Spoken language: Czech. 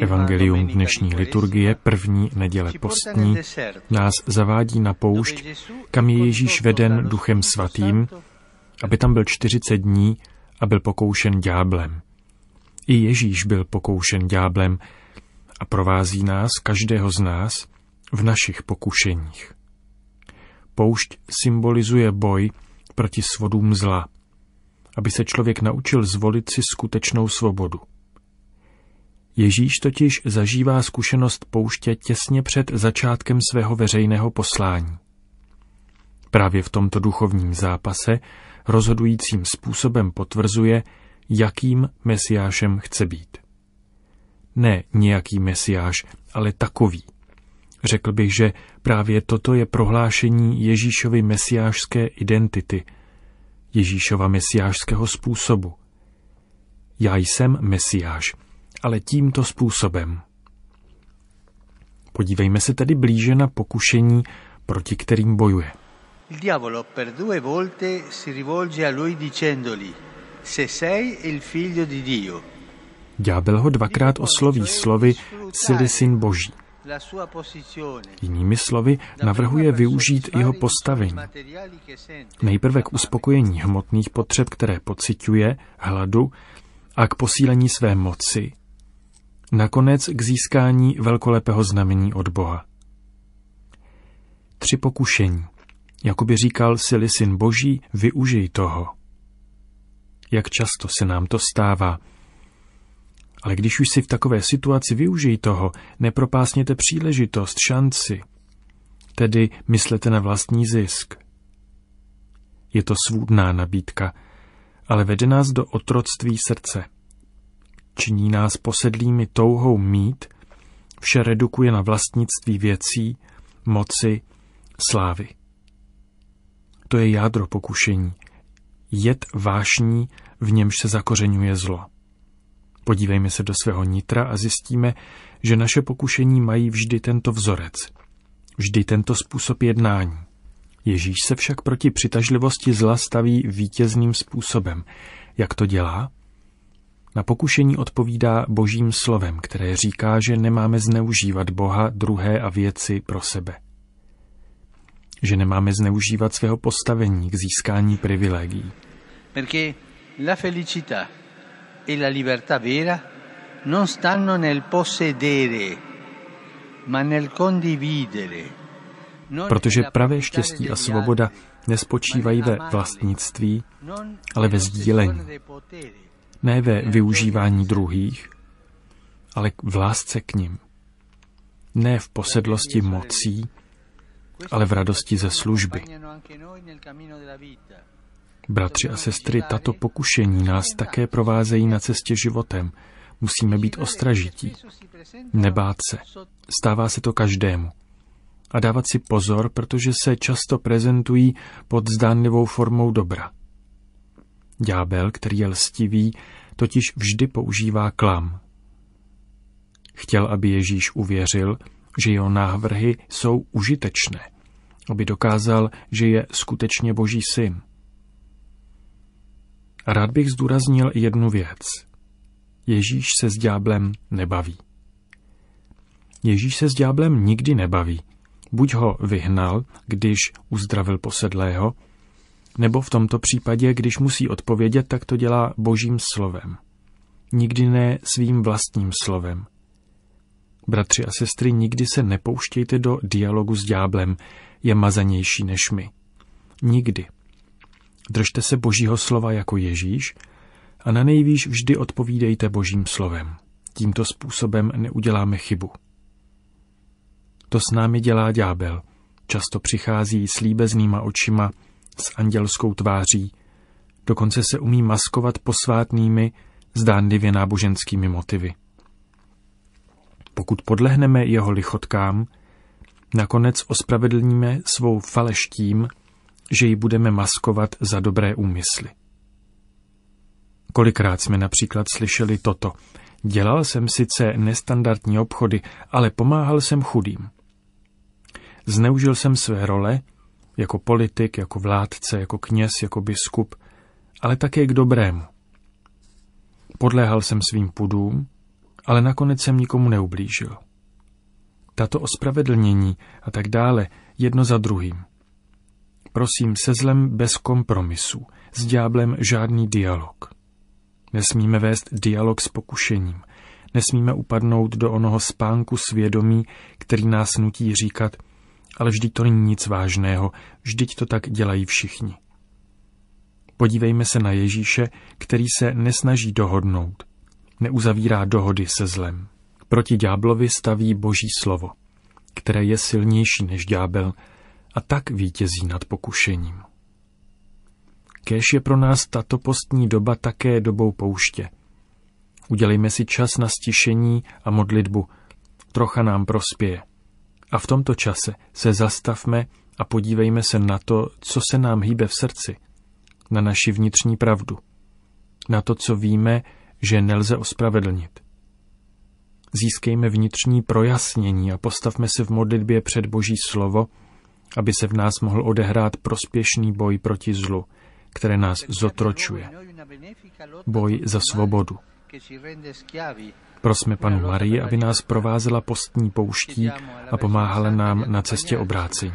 Evangelium dnešní liturgie, první neděle postní, nás zavádí na poušť, kam je Ježíš veden duchem svatým, aby tam byl 40 dní a byl pokoušen dňáblem. I Ježíš byl pokoušen dňáblem a provází nás, každého z nás, v našich pokušeních. Poušť symbolizuje boj proti svodům zla, aby se člověk naučil zvolit si skutečnou svobodu. Ježíš totiž zažívá zkušenost pouště těsně před začátkem svého veřejného poslání. Právě v tomto duchovním zápase rozhodujícím způsobem potvrzuje, jakým mesiášem chce být. Ne nějaký mesiáš, ale takový. Řekl bych, že právě toto je prohlášení Ježíšovy mesiášské identity, Ježíšova mesiášského způsobu. Já jsem mesiáš, ale tímto způsobem. Podívejme se tedy blíže na pokušení, proti kterým bojuje. Il diavolo per due volte si rivolge a lui dicendogli, se sei il figlio di Dio. Ďábel ho dvakrát osloví slovy Sily syn Boží. Jinými slovy navrhuje využít jeho postavení. Nejprve k uspokojení hmotných potřeb, které pociťuje, hladu a k posílení své moci. Nakonec k získání velkolepého znamení od Boha. Tři pokušení – jako by říkal si syn boží, využij toho. Jak často se nám to stává. Ale když už si v takové situaci využij toho, nepropásněte příležitost, šanci. Tedy myslete na vlastní zisk. Je to svůdná nabídka, ale vede nás do otroctví srdce. Činí nás posedlými touhou mít, vše redukuje na vlastnictví věcí, moci, slávy. To je jádro pokušení. Jed vášní, v němž se zakořenuje zlo. Podívejme se do svého nitra a zjistíme, že naše pokušení mají vždy tento vzorec, vždy tento způsob jednání. Ježíš se však proti přitažlivosti zla staví vítězným způsobem. Jak to dělá? Na pokušení odpovídá božím slovem, které říká, že nemáme zneužívat Boha, druhé a věci pro sebe že nemáme zneužívat svého postavení k získání privilegií. Perché la felicità e la libertà vera non stanno nel possedere, ma nel condividere. Protože pravé štěstí a svoboda nespočívají ve vlastnictví, ale ve sdílení. Ne ve využívání druhých, ale v lásce k nim. Ne v posedlosti mocí, ale v radosti ze služby. Bratři a sestry, tato pokušení nás také provázejí na cestě životem. Musíme být ostražití. Nebát se. Stává se to každému. A dávat si pozor, protože se často prezentují pod zdánlivou formou dobra. Ďábel, který je lstivý, totiž vždy používá klam. Chtěl, aby Ježíš uvěřil, že jeho návrhy jsou užitečné, aby dokázal, že je skutečně Boží syn. Rád bych zdůraznil jednu věc. Ježíš se s ďáblem nebaví. Ježíš se s ďáblem nikdy nebaví. Buď ho vyhnal, když uzdravil posedlého, nebo v tomto případě, když musí odpovědět, tak to dělá božím slovem. Nikdy ne svým vlastním slovem, Bratři a sestry, nikdy se nepouštějte do dialogu s ďáblem, je mazanější než my. Nikdy. Držte se božího slova jako Ježíš a na nejvýš vždy odpovídejte božím slovem. Tímto způsobem neuděláme chybu. To s námi dělá ďábel. Často přichází s líbeznýma očima, s andělskou tváří, dokonce se umí maskovat posvátnými, zdánlivě náboženskými motivy. Pokud podlehneme jeho lichotkám, nakonec ospravedlníme svou faleštím, že ji budeme maskovat za dobré úmysly. Kolikrát jsme například slyšeli toto. Dělal jsem sice nestandardní obchody, ale pomáhal jsem chudým. Zneužil jsem své role jako politik, jako vládce, jako kněz, jako biskup, ale také k dobrému. Podléhal jsem svým pudům, ale nakonec jsem nikomu neublížil. Tato ospravedlnění a tak dále, jedno za druhým. Prosím, se zlem bez kompromisu, s ďáblem žádný dialog. Nesmíme vést dialog s pokušením. Nesmíme upadnout do onoho spánku svědomí, který nás nutí říkat, ale vždyť to není nic vážného, vždyť to tak dělají všichni. Podívejme se na Ježíše, který se nesnaží dohodnout, neuzavírá dohody se zlem. Proti ďáblovi staví boží slovo, které je silnější než ďábel a tak vítězí nad pokušením. Kéž je pro nás tato postní doba také dobou pouště. Udělejme si čas na stišení a modlitbu, trocha nám prospěje. A v tomto čase se zastavme a podívejme se na to, co se nám hýbe v srdci, na naši vnitřní pravdu, na to, co víme, že nelze ospravedlnit. Získejme vnitřní projasnění a postavme se v modlitbě před Boží slovo, aby se v nás mohl odehrát prospěšný boj proti zlu, které nás zotročuje. Boj za svobodu. Prosme panu Marii, aby nás provázela postní pouští a pomáhala nám na cestě obrácení.